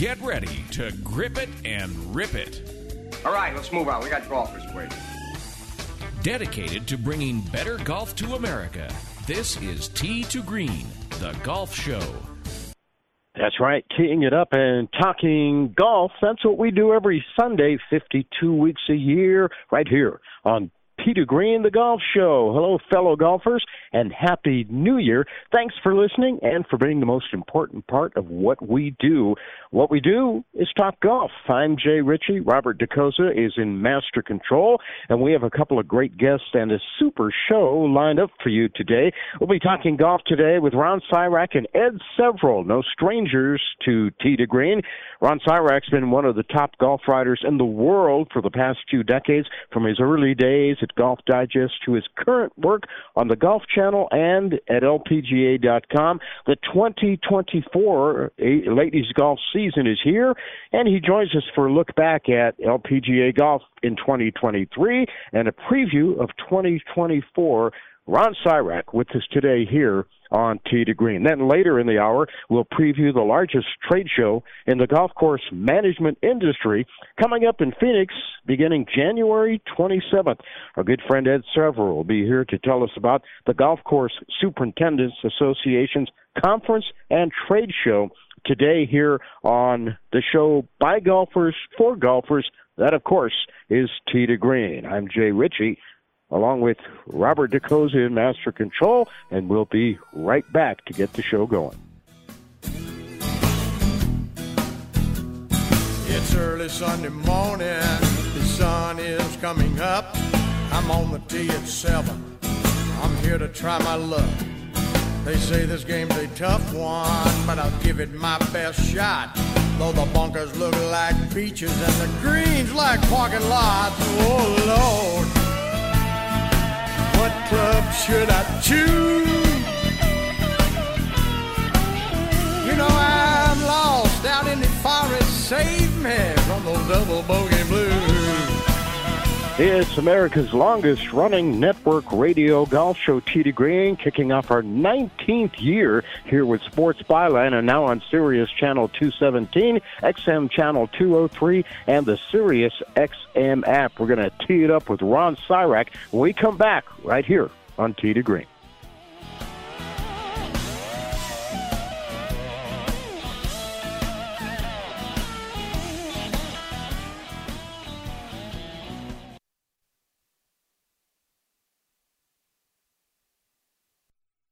Get ready to grip it and rip it. All right, let's move on. We got golfers waiting. Dedicated to bringing better golf to America, this is Tee to Green, the golf show. That's right, teeing it up and talking golf. That's what we do every Sunday, 52 weeks a year, right here on To Green, the golf show. Hello, fellow golfers, and Happy New Year. Thanks for listening and for being the most important part of what we do. What we do is talk golf. I'm Jay Ritchie. Robert DeCosa is in master control, and we have a couple of great guests and a super show lined up for you today. We'll be talking golf today with Ron Sirak and Ed Several, no strangers to to Green. Ron Sirak's been one of the top golf writers in the world for the past few decades, from his early days at Golf Digest to his current work on the Golf Channel and at LPGA.com. The 2024 eh, ladies golf season is here, and he joins us for a look back at LPGA golf in 2023 and a preview of 2024. Ron Sirak with us today here on Tee to Green. Then later in the hour, we'll preview the largest trade show in the golf course management industry coming up in Phoenix beginning January 27th. Our good friend Ed Several will be here to tell us about the Golf Course Superintendents Association's conference and trade show today here on the show by golfers for golfers. That, of course, is Tee to Green. I'm Jay Ritchie along with Robert DeCosa in Master Control, and we'll be right back to get the show going. It's early Sunday morning, the sun is coming up. I'm on the tee at 7. I'm here to try my luck. They say this game's a tough one, but I'll give it my best shot. Though the bunkers look like beaches and the greens like parking lots. Oh, Lord. What club should I choose? You know I'm lost out in the forest. Save me from those double bogey blues. It's America's longest running network radio golf show, to Green, kicking off our 19th year here with Sports Byline and now on Sirius Channel 217, XM Channel 203, and the Sirius XM app. We're going to tee it up with Ron Sirak when we come back right here on to Green.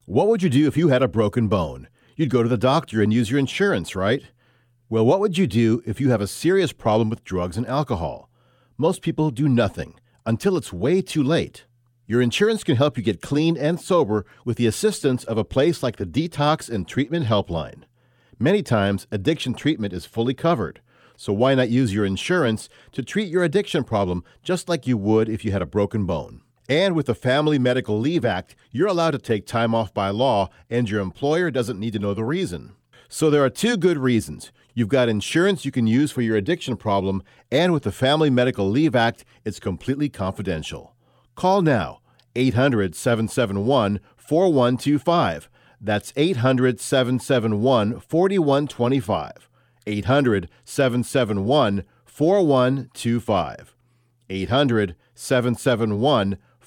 What would you do if you had a broken bone? You'd go to the doctor and use your insurance, right? Well, what would you do if you have a serious problem with drugs and alcohol? Most people do nothing until it's way too late. Your insurance can help you get clean and sober with the assistance of a place like the Detox and Treatment Helpline. Many times, addiction treatment is fully covered, so why not use your insurance to treat your addiction problem just like you would if you had a broken bone? And with the Family Medical Leave Act, you're allowed to take time off by law, and your employer doesn't need to know the reason. So there are two good reasons. You've got insurance you can use for your addiction problem, and with the Family Medical Leave Act, it's completely confidential. Call now 800 771 4125. That's 800 771 4125. 800 771 4125. 800 771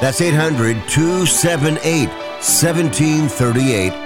That's 800 278 1738.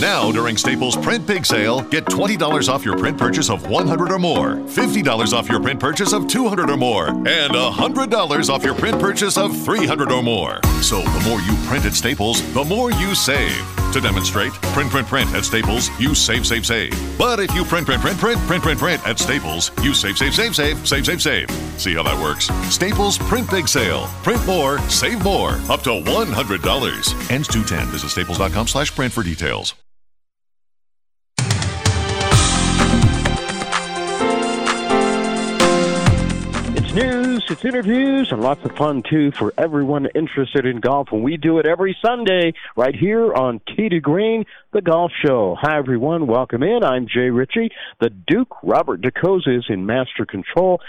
Now, during Staples Print Big Sale, get $20 off your print purchase of 100 or more, $50 off your print purchase of 200 or more, and $100 off your print purchase of 300 or more. So, the more you print at Staples, the more you save. To demonstrate, print, print, print at Staples, you save, save, save. But if you print, print, print, print, print, print, print at Staples, you save, save, save, save, save, save, save. See how that works? Staples Print Big Sale. Print more, save more. Up to $100. Ends 210. Visit staples.com slash print for details. It's news, it's interviews, and lots of fun too for everyone interested in golf. And we do it every Sunday right here on Tee to Green, the golf show. Hi everyone, welcome in. I'm Jay Ritchie. The Duke Robert DeCosa is in master control.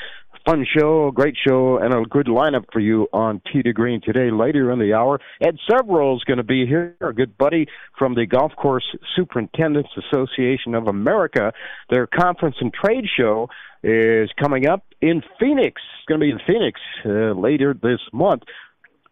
Fun show, great show, and a good lineup for you on Tee to Green today. Later in the hour, Ed Several is going to be here, a good buddy from the Golf Course Superintendents Association of America. Their conference and trade show is coming up in Phoenix. It's going to be in Phoenix uh, later this month.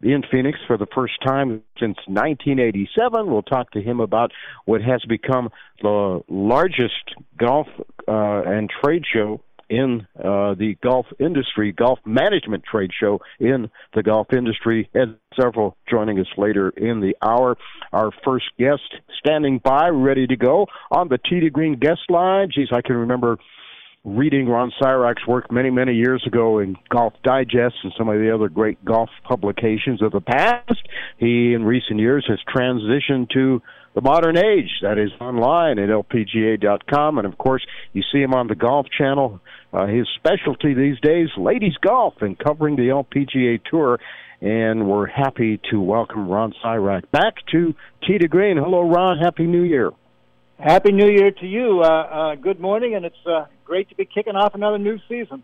In Phoenix for the first time since 1987. We'll talk to him about what has become the largest golf uh, and trade show in uh, the golf industry, golf management trade show in the golf industry, and several joining us later in the hour. Our first guest standing by, ready to go on the Tee to Green guest line. Geez, I can remember reading Ron Sirak's work many, many years ago in Golf Digest and some of the other great golf publications of the past. He, in recent years, has transitioned to the modern age. That is online at lpga.com. And of course, you see him on the Golf Channel. Uh, his specialty these days, ladies golf, and covering the LPGA Tour. And we're happy to welcome Ron Sirak back to Tee to Green. Hello, Ron. Happy New Year. Happy New Year to you. Uh, uh, good morning, and it's uh, great to be kicking off another new season.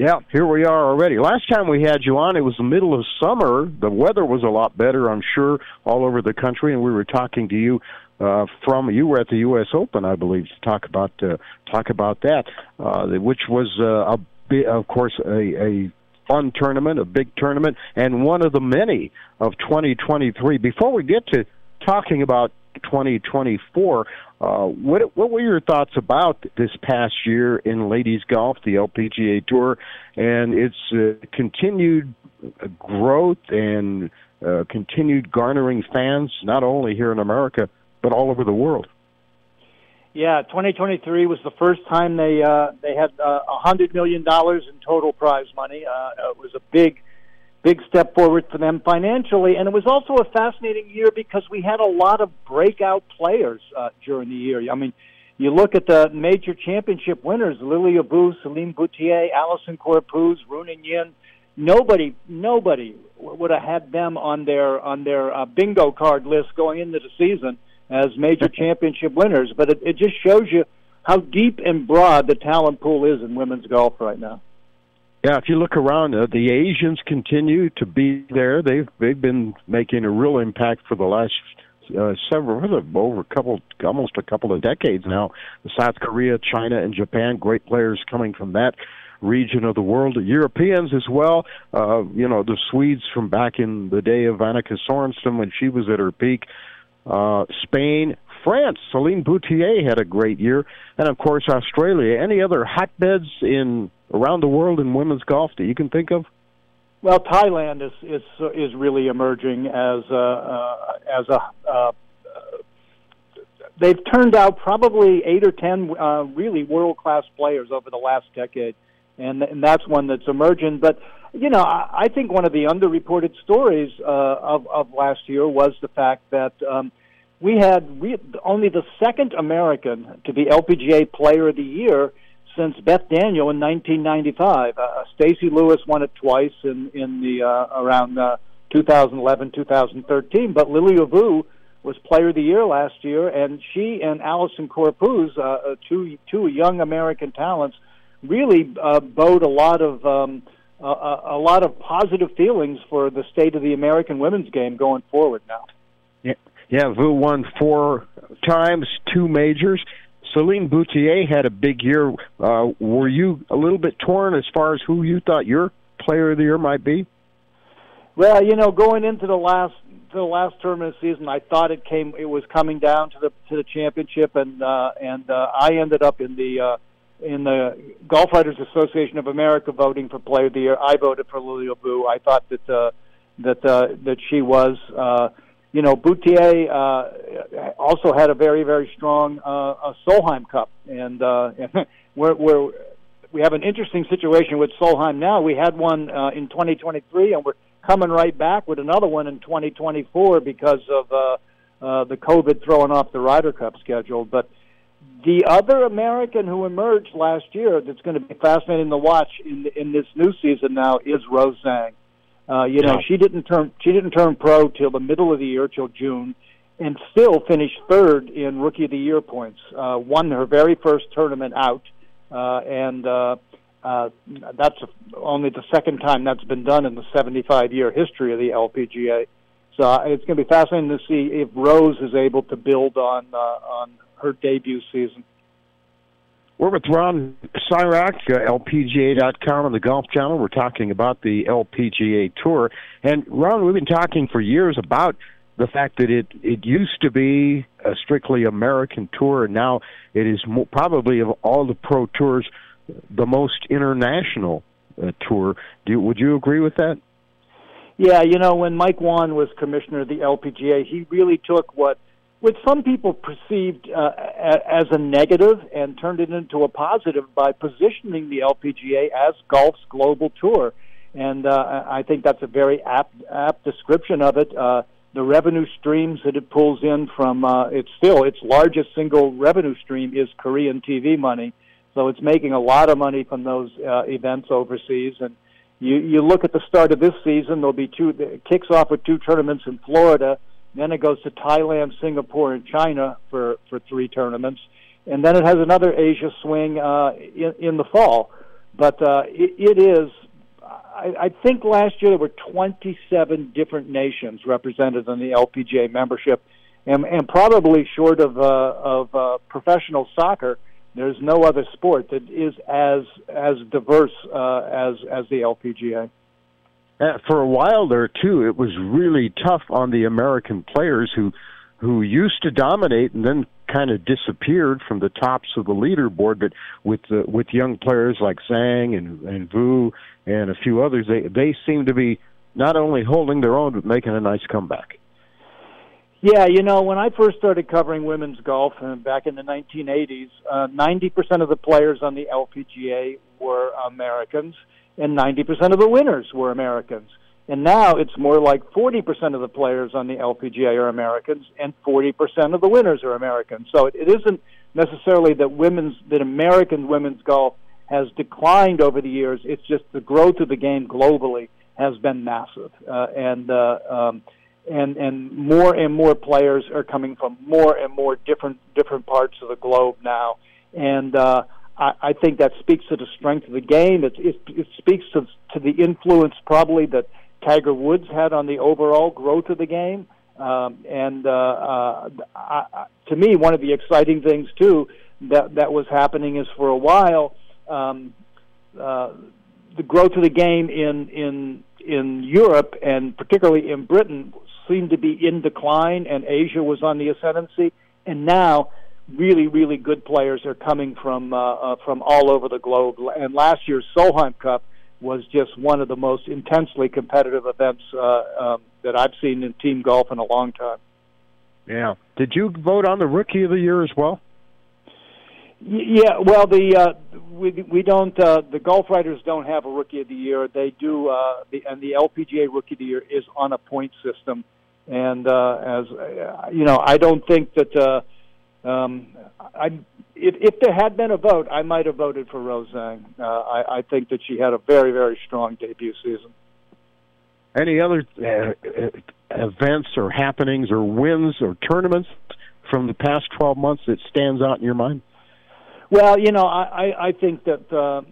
Yeah, here we are already. Last time we had you on, it was the middle of summer. The weather was a lot better, I'm sure, all over the country, and we were talking to you uh, from you were at the U.S. Open, I believe, to talk about uh, talk about that, uh, which was uh, a big, of course a, a fun tournament, a big tournament, and one of the many of 2023. Before we get to talking about 2024. Uh, what what were your thoughts about this past year in ladies golf, the LPGA Tour, and its uh, continued growth and uh, continued garnering fans, not only here in America but all over the world? Yeah, 2023 was the first time they uh, they had uh, a uh, hundred million dollars in total prize money. Uh, it was a big big step forward for them financially. And it was also a fascinating year because we had a lot of breakout players uh, during the year. I mean, you look at the major championship winners: Lilia Vu, Celine Boutier, Allisen Corpuz, Ruoning Yin. Nobody, nobody would have had them on their on their uh, bingo card list going into the season as major championship winners. But it, it just shows you how deep and broad the talent pool is in women's golf right now. Yeah, if you look around, uh, the Asians continue to be there. They've they've been making a real impact for the last uh, several over a couple, almost a couple of decades now. South Korea, China, and Japan, great players coming from that region of the world. Europeans as well. Uh, you know, the Swedes from back in the day of Annika Sorenstam when she was at her peak. Uh, Spain, France, Celine Boutier had a great year, and of course Australia. Any other hotbeds in around the world in women's golf that you can think of? Well, Thailand is is is really emerging as a, uh, as a. Uh, they've turned out probably eight or ten uh, really world class players over the last decade, and and that's one that's emerging. But you know, I, I think one of the underreported stories uh, of of last year was the fact that. Um, we had only the second American to be LPGA Player of the Year since Beth Daniel in 1995. Uh, Stacy Lewis won it twice in in the uh, around uh, 2011 2013, but Lilia Vu was Player of the Year last year, and she and Allisen Corpuz, uh, uh, two two young American talents, really uh, bode a lot of. Um, a, a lot of positive feelings for the state of the American women's game going forward now. Yeah. Vu won four times, two majors. Celine Boutier had a big year. Uh, were you a little bit torn as far as who you thought your player of the year might be? Well, you know, going into the last the last tournament season, I thought it came it was coming down to the to the championship, and uh, and uh, I ended up in the uh, in the Golf Writers Association of America voting for Player of the Year. I voted for Lilia Vu. I thought that uh, that uh, that she was. Uh, you know, Boutier uh, also had a very, very strong uh, Solheim Cup, and uh, we're, we're we have an interesting situation with Solheim now. We had one uh, in 2023, and we're coming right back with another one in 2024 because of uh, uh, the COVID throwing off the Ryder Cup schedule. But the other American who emerged last year that's going to be fascinating to watch in in this new season now is Rose Zhang. Uh, you know, she didn't turn she didn't turn pro till the middle of the year, till June, and still finished third in Rookie of the Year points. Uh, won her very first tournament out, uh, and uh, uh, that's only the second time that's been done in the 75 year history of the LPGA. So uh, it's going to be fascinating to see if Rose is able to build on uh, on her debut season. We're with Ron Sirak, uh, LPGA.com and the Golf Channel. We're talking about the LPGA Tour. And Ron, we've been talking for years about the fact that it it used to be a strictly American tour, and now it is mo- probably of all the pro tours the most international uh, tour. Do would you agree with that? Yeah, you know, when Mike Whan was commissioner of the LPGA, he really took what which some people perceived uh, as a negative and turned it into a positive by positioning the LPGA as golf's global tour. And uh, I think that's a very apt, apt description of it. Uh, the revenue streams that it pulls in from uh, it's still its largest single revenue stream is Korean TV money. So it's making a lot of money from those uh, events overseas. And you you look at the start of this season, there'll be two. It kicks off with two tournaments in Florida then it goes to Thailand, Singapore, and China for for three tournaments, and then it has another Asia swing uh, in, in the fall. But uh, it, it is. I, I think last year there were 27 different nations represented in the LPGA membership, and, and probably short of uh, of uh, professional soccer, there's no other sport that is as as diverse uh, as as the LPGA. Uh, for a while there too, it was really tough on the American players who who used to dominate and then kind of disappeared from the tops of the leaderboard. But with the, with young players like Zhang and and Vu and a few others, they they seem to be not only holding their own but making a nice comeback. Yeah, you know, when I first started covering women's golf uh, back in the 1980s, uh, 90% of the players on the LPGA were Americans and 90% of the winners were Americans. And now it's more like 40% of the players on the LPGA are Americans, and 40% of the winners are Americans. So it, it isn't necessarily that women's that American women's golf has declined over the years. It's just the growth of the game globally has been massive, uh, and uh, um, and and more and more players are coming from more and more different different parts of the globe now, and uh, I, I think that speaks to the strength of the game. It, it, it speaks to, to the influence probably that Tiger Woods had on the overall growth of the game. Um, and uh, uh, I, to me, one of the exciting things too that that was happening is for a while um, uh, the growth of the game in in in Europe and particularly in Britain seemed to be in decline, and Asia was on the ascendancy. And now, really, really good players are coming from uh, uh, from all over the globe. And last year's Solheim Cup was just one of the most intensely competitive events uh, um, that I've seen in team golf in a long time. Yeah. Did you vote on the Rookie of the Year as well? Yeah, well, the uh, we we don't uh, the golf writers don't have a rookie of the year. They do, uh, the, and the LPGA rookie of the year is on a point system. And uh, as uh, you know, I don't think that uh, um, I if, if there had been a vote, I might have voted for Rose Zhang. Uh, I, I think that she had a very very strong debut season. Any other uh, events or happenings or wins or tournaments from the past 12 months that stands out in your mind? Well, you know, I, I think that, uh,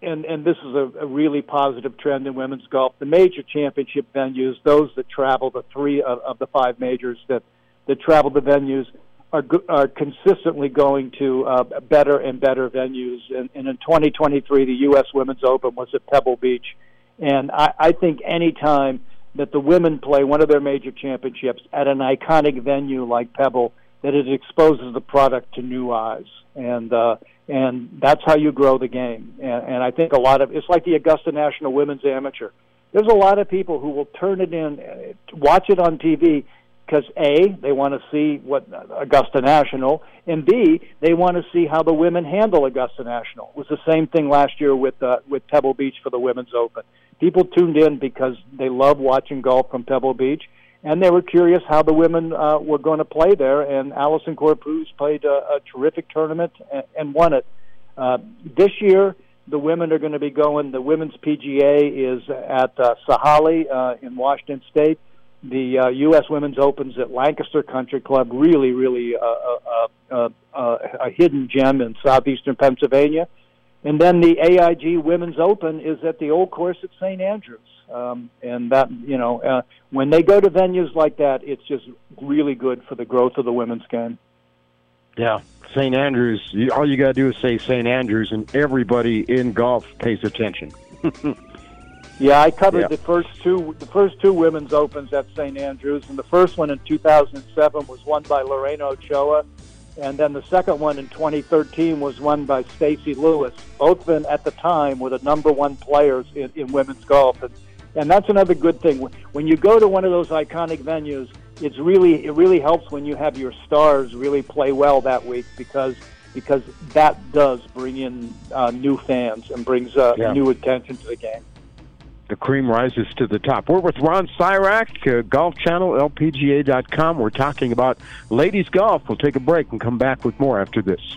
and and this is a, a really positive trend in women's golf. The major championship venues, those that travel, the three of, of the five majors that that travel the venues, are are consistently going to uh, better and better venues. And, and in 2023, the U.S. Women's Open was at Pebble Beach, and I, I think any time that the women play one of their major championships at an iconic venue like Pebble, that it exposes the product to new eyes and uh, and that's how you grow the game. And, and I think a lot of it's like the Augusta National Women's Amateur. There's a lot of people who will turn it in, uh, watch it on TV because a they want to see what Augusta National, and b they want to see how the women handle Augusta National. It was the same thing last year with uh, with Pebble Beach for the Women's Open. People tuned in because they love watching golf from Pebble Beach, and they were curious how the women uh, were going to play there. And Allisen Corpuz played a, a terrific tournament and, and won it. Uh, this year, the women are going to be going. The women's PGA is at uh, Sahalee uh, in Washington State. The uh, U.S. Women's Opens at Lancaster Country Club, really, really uh, uh, uh, uh, a hidden gem in southeastern Pennsylvania. And then the AIG Women's Open is at the old course at St. Andrews. Um, and that, you know, uh, when they go to venues like that, it's just really good for the growth of the women's game. Yeah, St. Andrews. All you got to do is say St. Andrews, and everybody in golf pays attention. yeah, I covered Yeah. the first two the first two women's opens at St. Andrews, and the first one in 2007 was won by Lorena Ochoa, and then the second one in 2013 was won by Stacy Lewis. Both of them at the time were the number one players in, in women's golf, and and that's another good thing. When you go to one of those iconic venues, it's really it really helps when you have your stars really play well that week because because that does bring in uh, new fans and brings uh, Yeah. new attention to the game. The cream rises to the top. We're with Ron Sirak, uh, Golf Channel, LPGA.com. We're talking about ladies golf. We'll take a break and come back with more after this.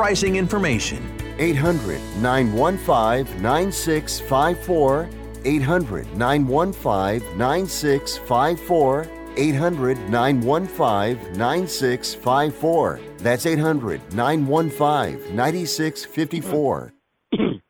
pricing information. 800 915 9654. 800 915 9654. 800 915 9654. That's 800 915 9654.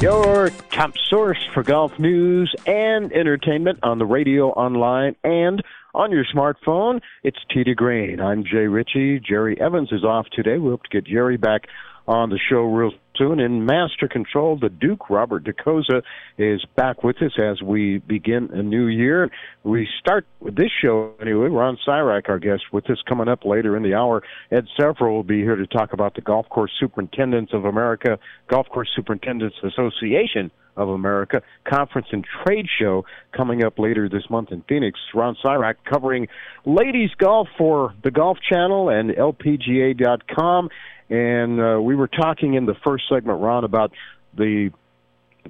Your top source for golf news and entertainment on the radio, online, and on your smartphone. It's Tee to Green. I'm Jay Ritchie. Jerry Evans is off today. We hope to get Jerry back on the show real soon. In Master Control, the Duke, Robert DeCosa, is back with us as we begin a new year. We start with this show anyway. Ron Sirak, our guest, with us coming up later in the hour. Ed Several will be here to talk about the Golf Course Superintendents of America, Golf Course Superintendents Association of America conference and trade show coming up later this month in Phoenix. Ron Sirak covering ladies golf for the Golf Channel and LPGA.com. And uh, we were talking in the first segment, Ron, about the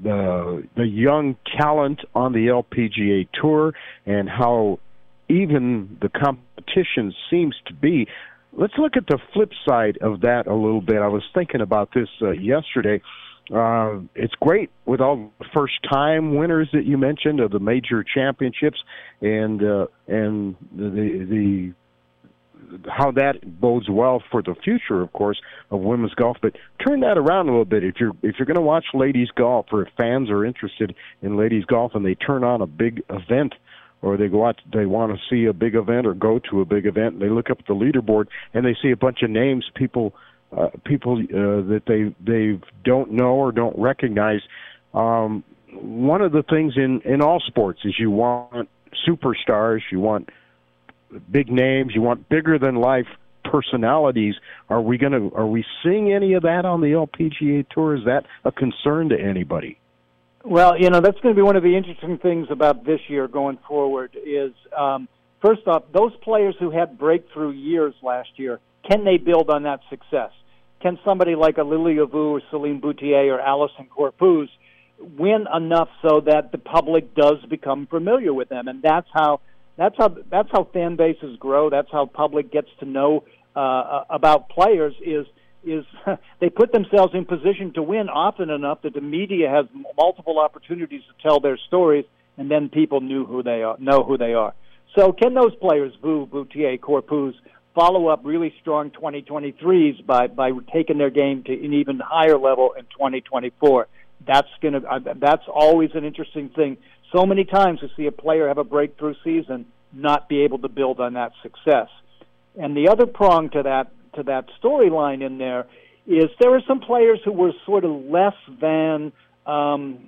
the the young talent on the LPGA tour and how even the competition seems to be. Let's look at the flip side of that a little bit. I was thinking about this uh, yesterday. Uh, it's great with all the first time winners that you mentioned of the major championships and uh, and the the how that bodes well for the future, of course, of women's golf. But turn that around a little bit. If you're if you're going to watch ladies golf, or if fans are interested in ladies golf, and they turn on a big event, or they go out, they want to see a big event, or go to a big event, and they look up at the leaderboard and they see a bunch of names, people uh, people uh, that they they don't know or don't recognize. Um, one of the things in in all sports is you want superstars, you want big names, you want bigger than life personalities. Are we going to are we seeing any of that on the LPGA tour? Is that a concern to anybody? Well, you know that's going to be one of the interesting things about this year going forward. Is um, first off, those players who had breakthrough years last year can they build on that success? Can somebody like a Lilia Vu or Celine Boutier or Allisen Corpuz win enough so that the public does become familiar with them? And that's how that's how that's how fan bases grow. That's how public gets to know uh, about players. Is is they put themselves in position to win often enough that the media has multiple opportunities to tell their stories, and then people knew who they are, know who they are. So, can those players, Vu, Boutier, Corpuz, follow up really strong 2023s by by taking their game to an even higher level in 2024. That's gonna uh, that's always an interesting thing. So many times we see a player have a breakthrough season, not be able to build on that success. And the other prong to that to that storyline in there is there are some players who were sort of less than um,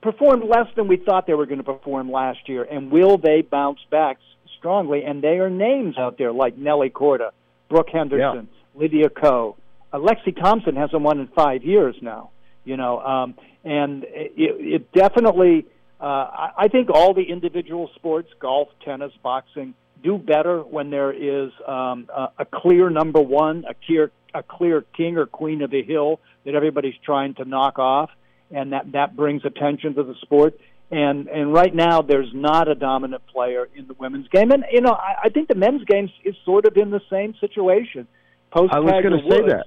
performed less than we thought they were going to perform last year, and will they bounce back? Strongly, and there are names out there like Nelly Korda, Brooke Henderson, yeah. Lydia Ko. Uh, Lexi Thompson hasn't won in five years now. You know, um, and it, it definitely. Uh, I, I think all the individual sports, golf, tennis, boxing, do better when there is um, a, a clear number one, a clear, a clear king or queen of the hill that everybody's trying to knock off. and that that brings attention to the sport. And and right now, there's not a dominant player in the women's game, and you know I, I think the men's game is sort of in the same situation. Post I was going to say that.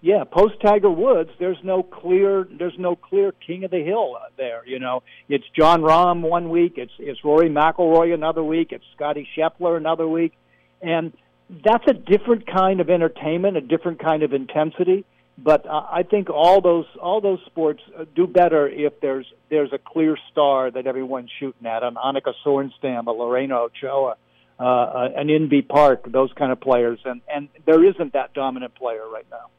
Yeah, post Tiger Woods, there's no clear there's no clear king of the hill uh, there. You know, it's Jon Rahm one week, it's it's Rory McIlroy another week, it's Scottie Scheffler another week, and that's a different kind of entertainment, a different kind of intensity. But uh, I think all those all those sports uh, do better if there's there's a clear star that everyone's shooting at, an Annika Sorenstam, a Lorena Ochoa, uh, uh an Inbee Park, those kind of players, and and there isn't that dominant player right now.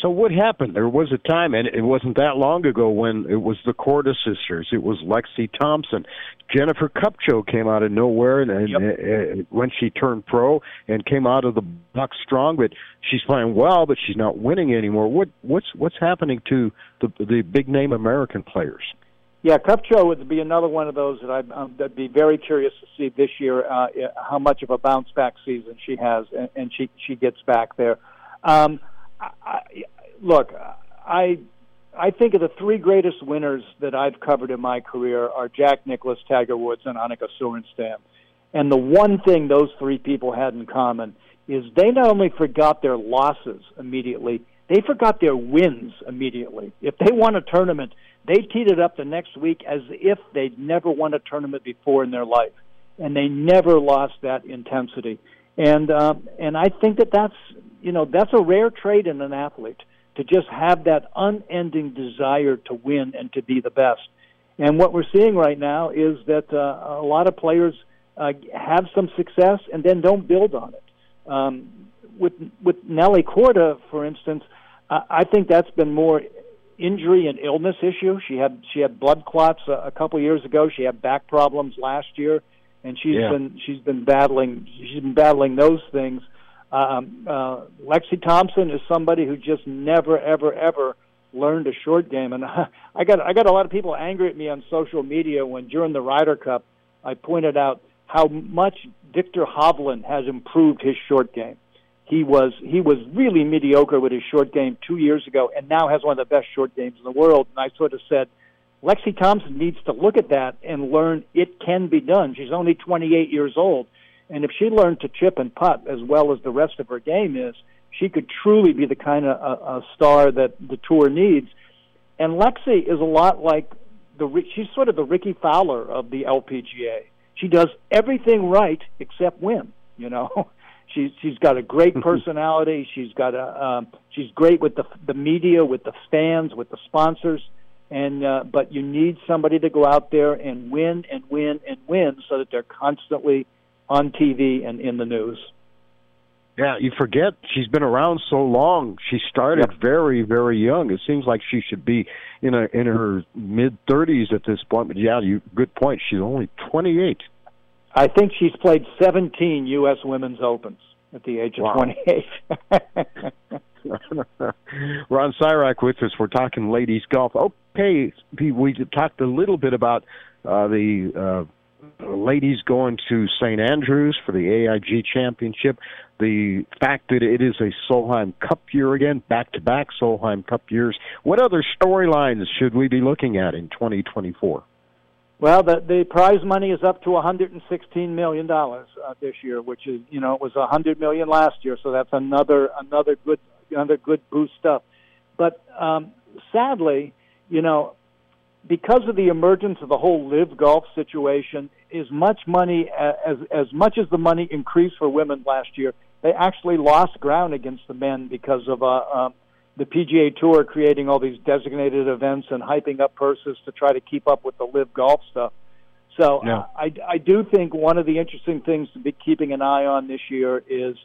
So what happened? There was a time, and it wasn't that long ago, when it was the Korda sisters. It was Lexi Thompson. Jennifer Kupcho came out of nowhere, and, and yep. uh, when she turned pro and came out of the box strong, but she's playing well, but she's not winning anymore. What what's what's happening to the the big name American players? Yeah, Kupcho would be another one of those that I'd, um, I'd be very curious to see this year uh, how much of a bounce back season she has, and, and she she gets back there. Um, I, look, I I think of the three greatest winners that I've covered in my career are Jack Nicklaus, Tiger Woods, and Annika Sorenstam. And the one thing those three people had in common is they not only forgot their losses immediately, they forgot their wins immediately. If they won a tournament, they teed it up the next week as if they'd never won a tournament before in their life, and they never lost that intensity. And uh, and I think that that's you know that's a rare trait in an athlete to just have that unending desire to win and to be the best. And what we're seeing right now is that uh, a lot of players uh, have some success and then don't build on it. Um, with with Nelly Korda, for instance, uh, I think that's been more injury and illness issue. She had she had blood clots a, a couple years ago. She had back problems last year, and she's Yeah. been she's been battling she's been battling those things. Um, uh, Lexi Thompson is somebody who just never, ever, ever learned a short game, and I got I got a lot of people angry at me on social media when during the Ryder Cup I pointed out how much Viktor Hovland has improved his short game. He was he was really mediocre with his short game two years ago, and now has one of the best short games in the world. And I sort of said, Lexi Thompson needs to look at that and learn it can be done. She's only 28 years old, and if she learned to chip and putt as well as the rest of her game is, she could truly be the kind of uh, uh, star that the tour needs. And Lexi is a lot like the she's sort of the Rickie Fowler of the LPGA. She does everything right except win. You know, she's she's got a great personality. She's got a um, she's great with the the media, with the fans, with the sponsors. And uh, but you need somebody to go out there and win and win and win so that they're constantly on TV and in the news. Yeah, you forget she's been around so long. She started very, very young. It seems like she should be in a in her mid thirties at this point. But yeah, you good point. She's only twenty eight. I think she's played 17 U.S. Women's Opens at the age of Wow. 28. Ron Sirak with us. We're talking ladies golf. Okay, we talked a little bit about uh, the uh, ladies going to St. Andrews for the AIG Championship. The fact that it is a Solheim Cup year again, back-to-back Solheim Cup years. What other storylines should we be looking at in 2024? Well, the the prize money is up to 116 million dollars uh, this year, which is you know it was 100 million last year, so that's another another good another good boost up. But um, sadly, you know, because of the emergence of the whole live golf situation, as much money as as much as the money increased for women last year, they actually lost ground against the men because of uh, um, the PGA Tour creating all these designated events and hyping up purses to try to keep up with the live golf stuff. So Yeah. uh, I I do think one of the interesting things to be keeping an eye on this year is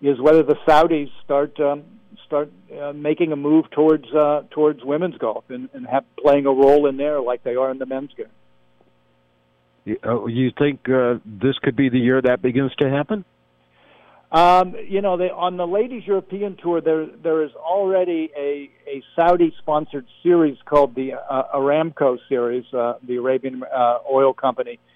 is whether the Saudis start um, start uh, making a move towards uh, towards women's golf and, and have playing a role in there like they are in the men's game. You, uh, you think uh, this could be the year that begins to happen? Um, you know, they, on the ladies European tour, there there is already a a Saudi sponsored series called the uh, Aramco series. Uh, the Arabian uh, oil company uh,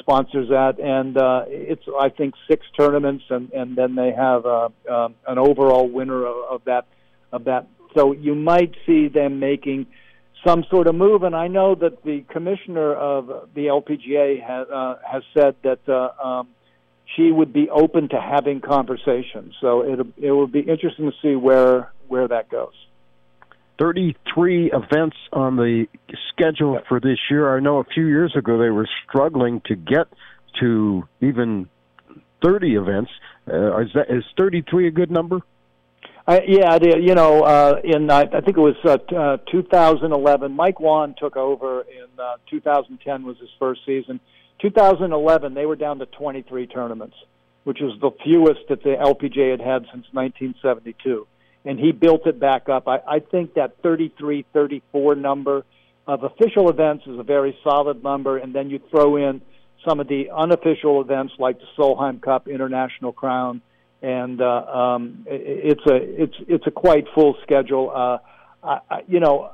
sponsors that, and uh, it's I think six tournaments, and and then they have uh, um, an overall winner of, of that of that. So you might see them making some sort of move. And I know that the commissioner of the LPGA has uh, has said that uh, um, she would be open to having conversations. So it it will be interesting to see where where that goes. 33 events on the schedule for this year. I know a few years ago they were struggling to get to even 30 events. Uh, is that is 33 a good number? Uh, yeah, you know, uh, in uh, I think it was uh, t- uh, 2011. Mike Whan took over in uh, 2010 was his first season. 2011 they were down to 23 tournaments, which was the fewest that the LPGA had had since 1972, and he built it back up. I, I think that 33, 34 number of official events is a very solid number, and then you throw in some of the unofficial events like the Solheim Cup, International Crown and uh, um, it's a it's it's a quite full schedule. Uh, I, you know,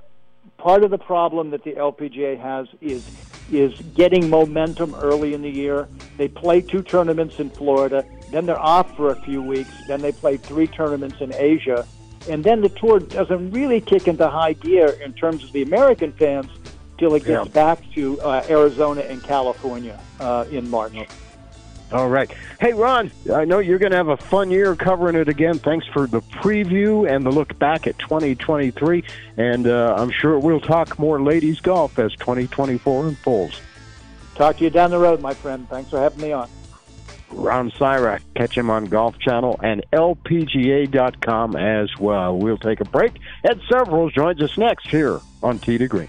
part of the problem that the LPGA has is is getting momentum early in the year. They play two tournaments in Florida, then they're off for a few weeks, then they play three tournaments in Asia, and then the tour doesn't really kick into high gear in terms of the American fans till it gets yeah. back to uh, Arizona and California uh, in March. All right. Hey, Ron, I know you're going to have a fun year covering it again. Thanks for the preview and the look back at 2023. And uh, I'm sure we'll talk more ladies golf as 2024 unfolds. Talk to you down the road, my friend. Thanks for having me on. Ron Sirak. Catch him on Golf Channel and LPGA.com as well. We'll take a break. Ed Severals joins us next here on Tee to Green.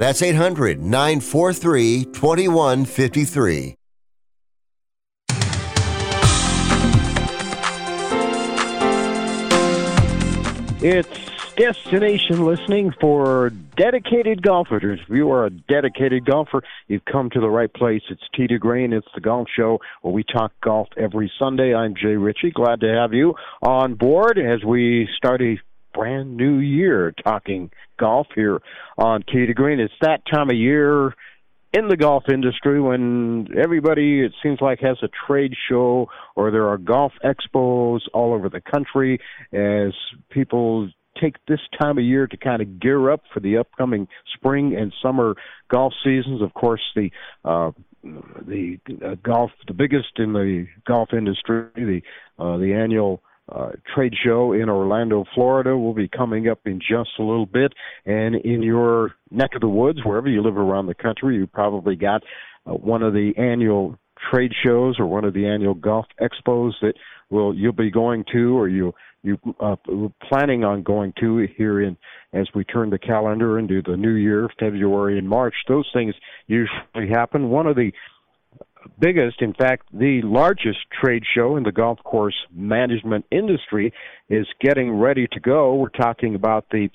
That's 800 943 2153. It's destination listening for dedicated golfers. If you are a dedicated golfer, you've come to the right place. It's to Green. It's the golf show where we talk golf every Sunday. I'm Jay Ritchie. Glad to have you on board as we start a brand new year talking golf here on Tee to Green. It's that time of year in the golf industry when everybody it seems like has a trade show or there are golf expos all over the country as people take this time of year to kind of gear up for the upcoming spring and summer golf seasons of course the uh the uh, golf the biggest in the golf industry the uh the annual uh, trade show in Orlando, Florida will be coming up in just a little bit. And in your neck of the woods, wherever you live around the country, you probably got uh, one of the annual trade shows or one of the annual golf expos that will you'll be going to or you you uh, planning on going to here in as we turn the calendar into the new year February and March those things usually happen one of the biggest, in fact, the largest trade show in the golf course management industry is getting ready to go. We're talking about the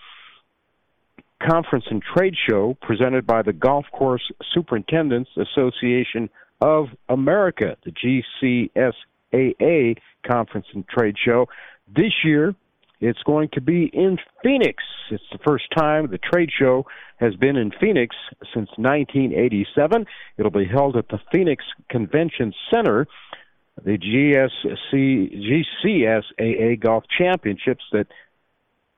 conference and trade show presented by the Golf Course Superintendents Association of America, the GCSAA Conference and Trade Show. This year, it's going to be in Phoenix. It's the first time the trade show has been in Phoenix since 1987. It'll be held at the Phoenix Convention Center. The GSC, GCSAA Golf Championships that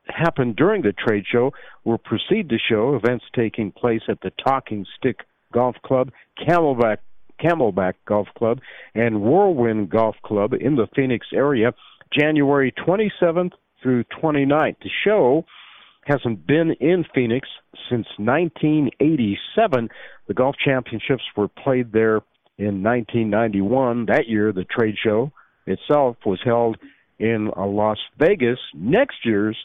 happen during the trade show will precede the show. Events taking place at the Talking Stick Golf Club, Camelback Camelback Golf Club, and Whirlwind Golf Club in the Phoenix area, January 27th through 29th. The show hasn't been in Phoenix since 1987. The golf championships were played there in 1991. That year, the trade show itself was held in uh, Las Vegas. Next year's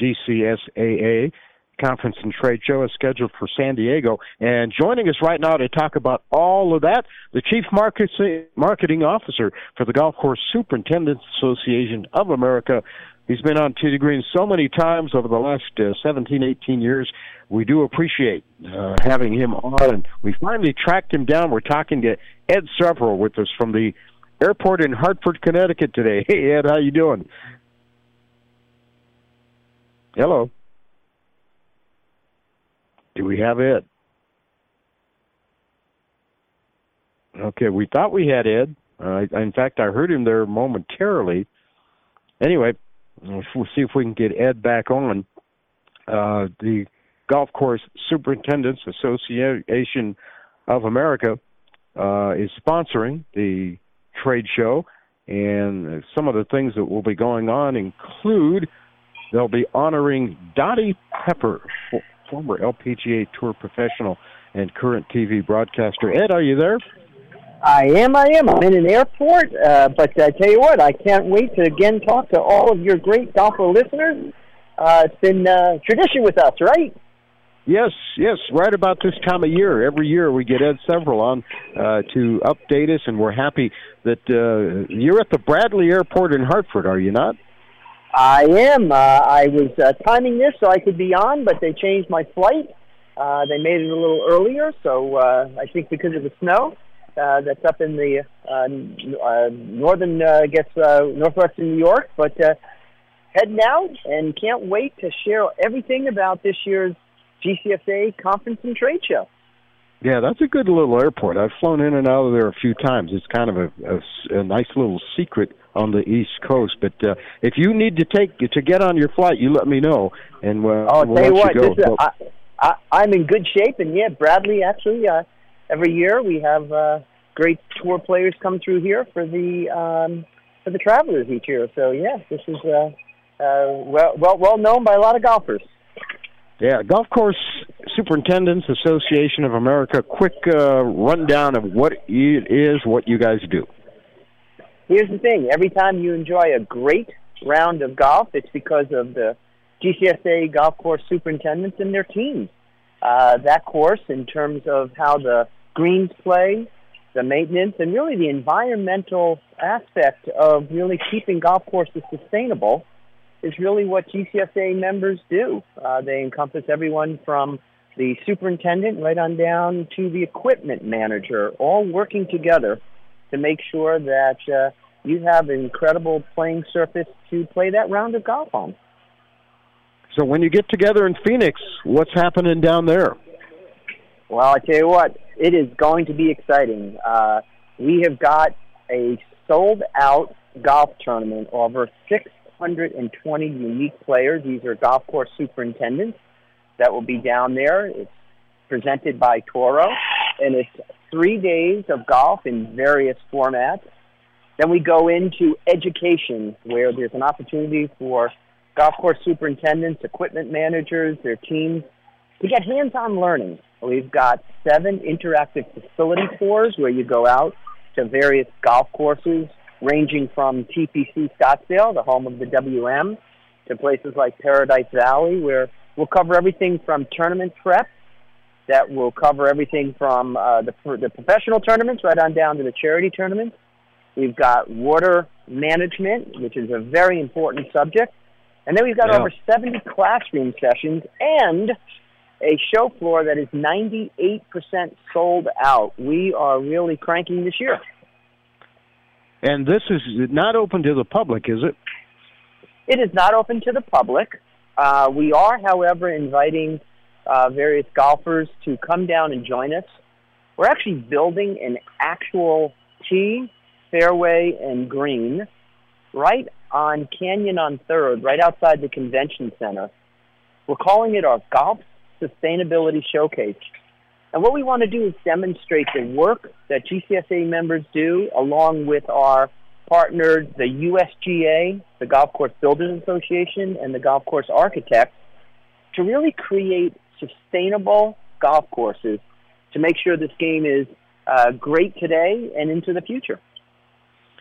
GCSAA conference and trade show is scheduled for San Diego. And joining us right now to talk about all of that, the Chief Marketing Officer for the Golf Course Superintendents Association of America, He's been on to Green so many times over the last uh, 17, 18 years. We do appreciate uh, having him on, and we finally tracked him down. We're talking to Ed Several with us from the airport in Hartford, Connecticut today. Hey, Ed, how you doing? Hello. Do we have Ed? Okay, we thought we had Ed. Uh, in fact, I heard him there momentarily. Anyway, We'll see if we can get Ed back on. Uh, the Golf Course Superintendents Association of America uh, is sponsoring the trade show, and some of the things that will be going on include they'll be honoring Dottie Pepper, former LPGA Tour professional and current TV broadcaster. Ed, are you there? I am, I am. I'm in an airport, uh, but I tell you what, I can't wait to again talk to all of your great golfer listeners. Uh, it's been uh, tradition with us, right? Yes, yes, right about this time of year. Every year we get Ed Several on uh, to update us, and we're happy that uh, you're at the Bradley Airport in Hartford, are you not? I am. Uh, I was uh, timing this so I could be on, but they changed my flight. Uh, they made it a little earlier, so uh, I think because of the snow uh, that's up in the uh, uh, northern, uh, I guess, uh, northwestern New York. But uh, heading out and can't wait to share everything about this year's GCSA conference and trade show. Yeah, that's a good little airport. I've flown in and out of there a few times. It's kind of a, a, a nice little secret on the East Coast. But uh, if you need to take to get on your flight, you let me know, and uh, oh, we'll tell you what, you go. This is, I, I, I'm in good shape, and yeah, Bradley actually. Uh, every year we have uh, great tour players come through here for the um, for the travelers each year. So yeah, this is uh, uh, well well well known by a lot of golfers. Yeah, Golf Course Superintendents Association of America. Quick uh, rundown of what it is, what you guys do. Here's the thing: every time you enjoy a great round of golf, it's because of the GCSA Golf Course Superintendents and their teams. uh, that course in terms of how the greens play, the maintenance, and really the environmental aspect of really keeping golf courses sustainable is really what GCSA members do. Uh, they encompass everyone from the superintendent right on down to the equipment manager, all working together to make sure that uh, you have an incredible playing surface to play that round of golf on. So when you get together in Phoenix, what's happening down there? Well, I tell you what, it is going to be exciting. Uh, we have got a sold out golf tournament over 620 unique players. These are golf course superintendents that will be down there. It's presented by Toro, and it's three days of golf in various formats. Then we go into education, where there's an opportunity for golf course superintendents, equipment managers, their teams to get hands on learning. We've got seven interactive facility tours where you go out to various golf courses, ranging from TPC Scottsdale, the home of the WM, to places like Paradise Valley, where we'll cover everything from tournament prep that will cover everything from uh, the, the professional tournaments right on down to the charity tournaments. We've got water management, which is a very important subject. And then we've got Yeah. over 70 classroom sessions and a show floor that is 98% sold out. We are really cranking this year. And this is not open to the public, is it? It is not open to the public. Uh, we are, however, inviting uh, various golfers to come down and join us. We're actually building an actual tee, fairway, and green right on Canyon on Third, right outside the convention center. We're calling it our Golf Sustainability Showcase. And what we want to do is demonstrate the work that GCSA members do along with our partners, the USGA, the Golf Course Builders Association, and the Golf Course Architects, to really create sustainable golf courses to make sure this game is uh, great today and into the future.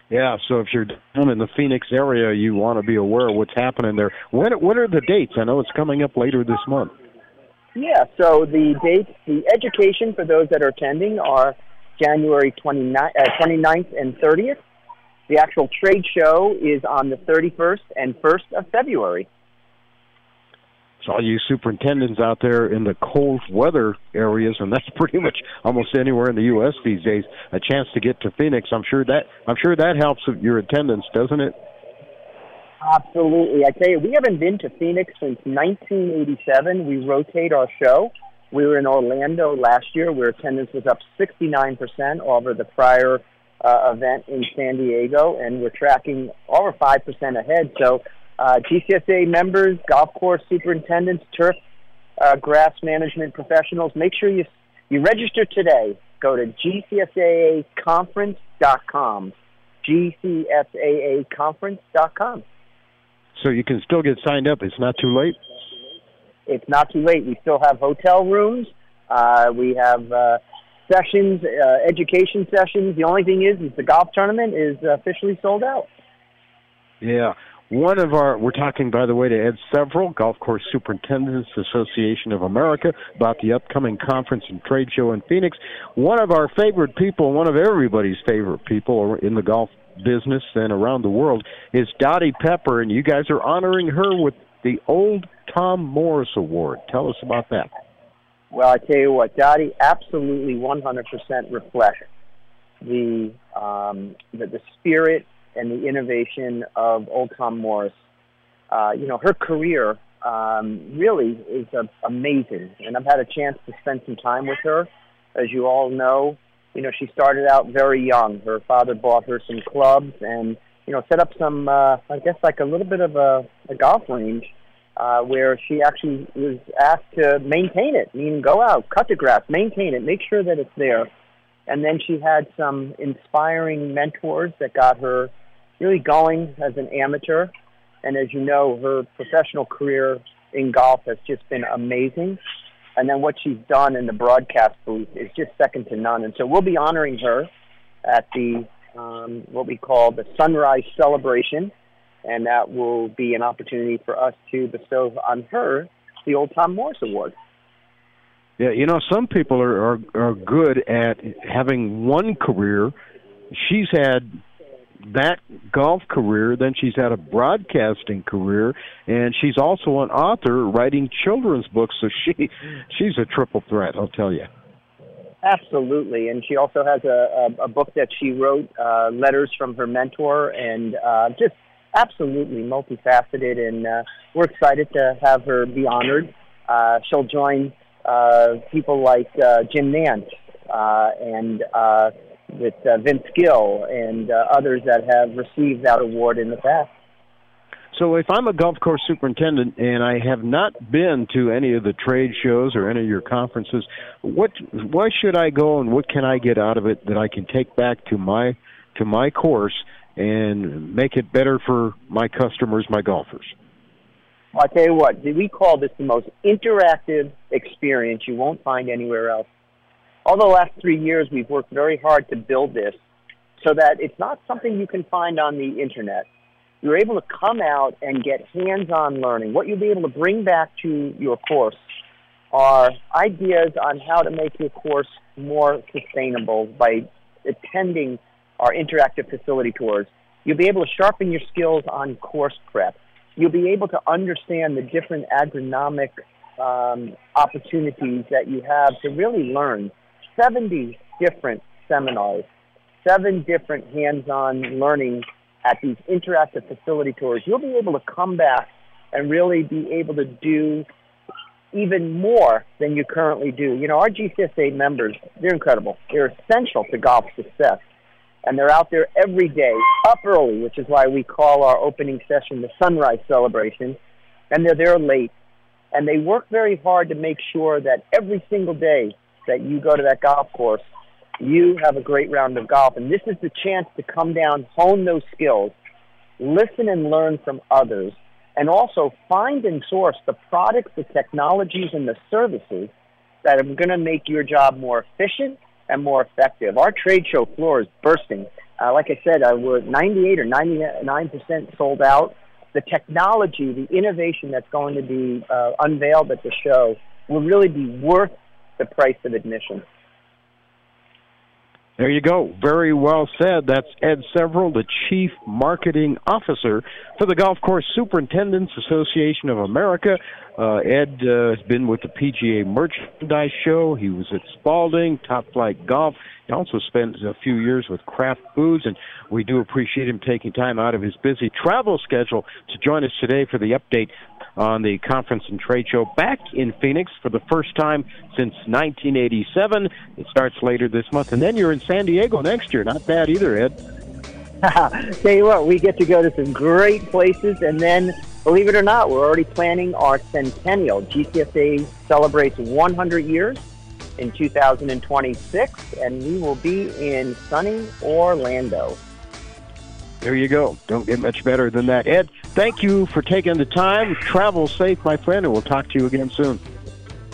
Yeah, so if you're down in the Phoenix area, you want to be aware of what's happening there. When when are the dates? I know it's coming up later this month. Yeah, so the dates, the education for those that are attending are January 29th, uh, 29th and 30th. The actual trade show is on the 31st and 1st of February. So all you superintendents out there in the cold weather areas, and that's pretty much almost anywhere in the U.S. these days, a chance to get to Phoenix. I'm sure that I'm sure that helps your attendance, doesn't it? Absolutely. I tell you, we haven't been to Phoenix since 1987. We rotate our show. We were in Orlando last year, where attendance was up 69% over the prior uh, event in San Diego, and we're tracking over 5% ahead. So, uh, GCSA members, golf course superintendents, turf uh, grass management professionals, make sure you you register today. Go to gcsaaconference.com. gcsaaconference.com. So you can still get signed up. It's not too late. It's not too late. We still have hotel rooms. Uh, we have uh, sessions, uh, education sessions. The only thing is, is the golf tournament is officially sold out. Yeah. One of our, we're talking, by the way, to Ed Several, Golf Course Superintendents Association of America, about the upcoming conference and trade show in Phoenix. One of our favorite people, one of everybody's favorite people in the golf business and around the world, is Dottie Pepper, and you guys are honoring her with the Old Tom Morris Award. Tell us about that. Well, I tell you what, Dottie absolutely 100% reflects the, um, the the spirit and the innovation of Old Tom Morris. Uh, you know, her career um, really is uh, amazing, and I've had a chance to spend some time with her. As you all know, you know, she started out very young. Her father bought her some clubs and, you know, set up some, uh, I guess, like a little bit of a, a golf range uh, where she actually was asked to maintain it, meaning go out, cut the grass, maintain it, make sure that it's there. And then she had some inspiring mentors that got her really going as an amateur. And as you know, her professional career in golf has just been amazing. And then what she's done in the broadcast booth is just second to none. And so we'll be honoring her at the um, what we call the Sunrise Celebration, and that will be an opportunity for us to bestow on her the Old Tom Morris Award. Yeah, you know, some people are, are are good at having one career. She's had that golf career, then she's had a broadcasting career, and she's also an author writing children's books. So she she's a triple threat, I'll tell you. Absolutely, and she also has a, a, a book that she wrote, uh, letters from her mentor, and uh, just absolutely multifaceted. And uh, we're excited to have her be honored. Uh, she'll join uh, people like uh, Jim Nantz uh, and uh, with uh, Vince Gill and uh, others that have received that award in the past. So, if I'm a golf course superintendent and I have not been to any of the trade shows or any of your conferences, what why should I go and what can I get out of it that I can take back to my to my course and make it better for my customers, my golfers? Well, I tell you what, we call this the most interactive experience you won't find anywhere else. All the last three years, we've worked very hard to build this so that it's not something you can find on the internet. You're able to come out and get hands-on learning. What you'll be able to bring back to your course are ideas on how to make your course more sustainable by attending our interactive facility tours. You'll be able to sharpen your skills on course prep you'll be able to understand the different agronomic um, opportunities that you have to really learn 70 different seminars, seven different hands-on learning at these interactive facility tours. You'll be able to come back and really be able to do even more than you currently do. You know, our GCSA members, they're incredible. They're essential to golf success and they're out there every day, up early, which is why we call our opening session the sunrise celebration. And they're there late, and they work very hard to make sure that every single day that you go to that golf course, you have a great round of golf. And this is the chance to come down, hone those skills, listen and learn from others, and also find and source the products, the technologies, and the services that are going to make your job more efficient and more effective. Our trade show floor is bursting. Uh, like I said, uh, we're 98 or 99% sold out. The technology, the innovation that's going to be uh, unveiled at the show will really be worth the price of admission. There you go. Very well said. That's Ed Several, the Chief Marketing Officer for the Golf Course Superintendents Association of America. Uh, Ed uh, has been with the PGA Merchandise Show. He was at Spalding, Top-Flite Golf. He also spent a few years with Kraft Foods, and we do appreciate him taking time out of his busy travel schedule to join us today for the update on the conference and trade show back in Phoenix for the first time since 1987. It starts later this month, and then you're in San Diego next year. Not bad either, Ed. Tell you what, we get to go to some great places, and then, believe it or not, we're already planning our centennial. GCSA celebrates 100 years in 2026, and we will be in sunny Orlando. There you go. Don't get much better than that. Ed, thank you for taking the time. Travel safe, my friend, and we'll talk to you again soon.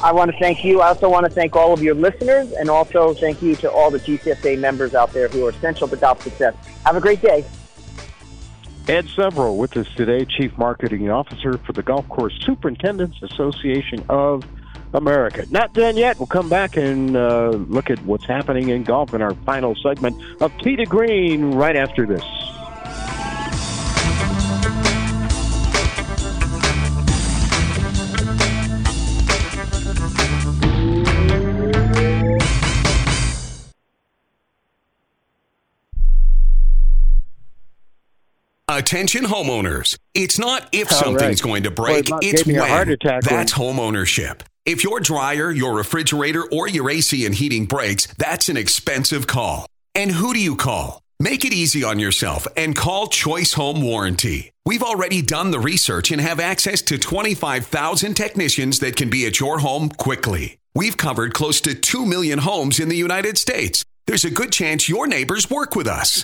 I want to thank you. I also want to thank all of your listeners, and also thank you to all the GCSA members out there who are essential to golf success. Have a great day. Ed Several with us today, Chief Marketing Officer for the Golf Course Superintendents Association of America. Not done yet. We'll come back and uh, look at what's happening in golf in our final segment of Tee to Green right after this. Attention homeowners. It's not if All something's right. going to break, well, it's when. That's home homeownership. If your dryer, your refrigerator, or your AC and heating breaks, that's an expensive call. And who do you call? Make it easy on yourself and call Choice Home Warranty. We've already done the research and have access to 25,000 technicians that can be at your home quickly. We've covered close to 2 million homes in the United States. There's a good chance your neighbors work with us.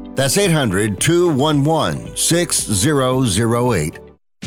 That's 800 211 6008.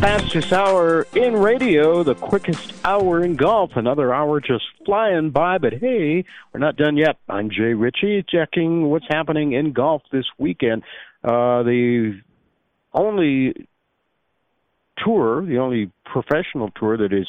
Fastest hour in radio, the quickest hour in golf. Another hour just flying by, but hey, we're not done yet. I'm Jay Ritchie, checking what's happening in golf this weekend. Uh, the only tour, the only professional tour that is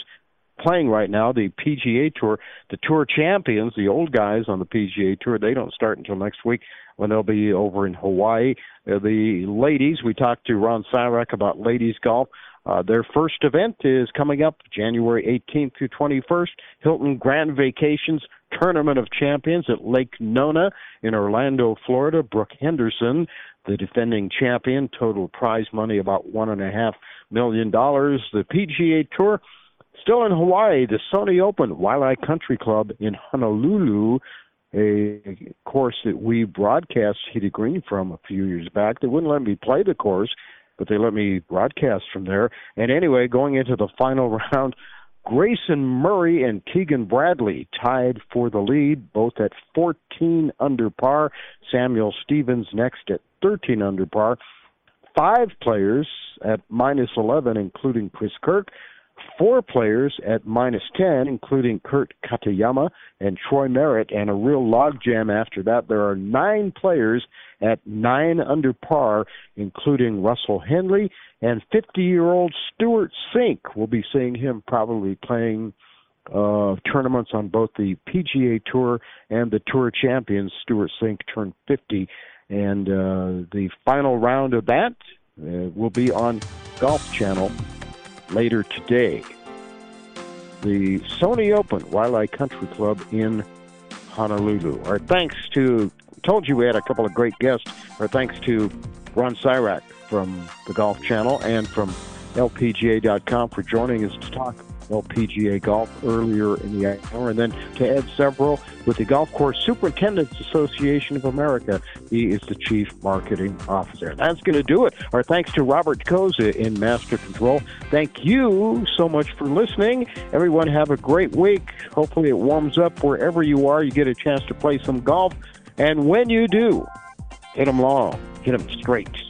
playing right now, the PGA Tour, the Tour champions, the old guys on the PGA Tour, they don't start until next week when they'll be over in Hawaii. Uh, the ladies, we talked to Ron Sirak about ladies golf. Uh, their first event is coming up January 18th through 21st. Hilton Grand Vacations Tournament of Champions at Lake Nona in Orlando, Florida. Brooke Henderson, the defending champion, total prize money about one and a half million dollars. The PGA Tour still in Hawaii. The Sony Open Waialae Country Club in Honolulu a course that we broadcast Tee Green from a few years back. They wouldn't let me play the course but they let me broadcast from there. And anyway, going into the final round, Grayson Murray and Keegan Bradley tied for the lead, both at 14 under par. Samuel Stevens next at 13 under par. Five players at minus 11, including Chris Kirk four players at minus 10, including Kurt Kitayama and Troy Merritt, and a real logjam after that. There are nine players at nine under par, including Russell Henley and 50 year old Stewart Cink. We'll be seeing him probably playing uh, tournaments on both the PGA Tour and the Tour Champions. Stewart Cink turned 50, and uh, the final round of that uh, will be on Golf Channel later today. The Sony Open Waialae Country Club in Honolulu. Our thanks to, told you we had a couple of great guests. Our thanks to Ron Sirak from the Golf Channel and from LPGA.com for joining us to talk LPGA Golf earlier in the hour, and then to Ed Several with the Golf Course Superintendents Association of America. He is the Chief Marketing Officer. That's going to do it. Our thanks to Robert Koza in Master Control. Thank you so much for listening. Everyone have a great week. Hopefully it warms up wherever you are. You get a chance to play some golf. And when you do, hit them long, hit them straight.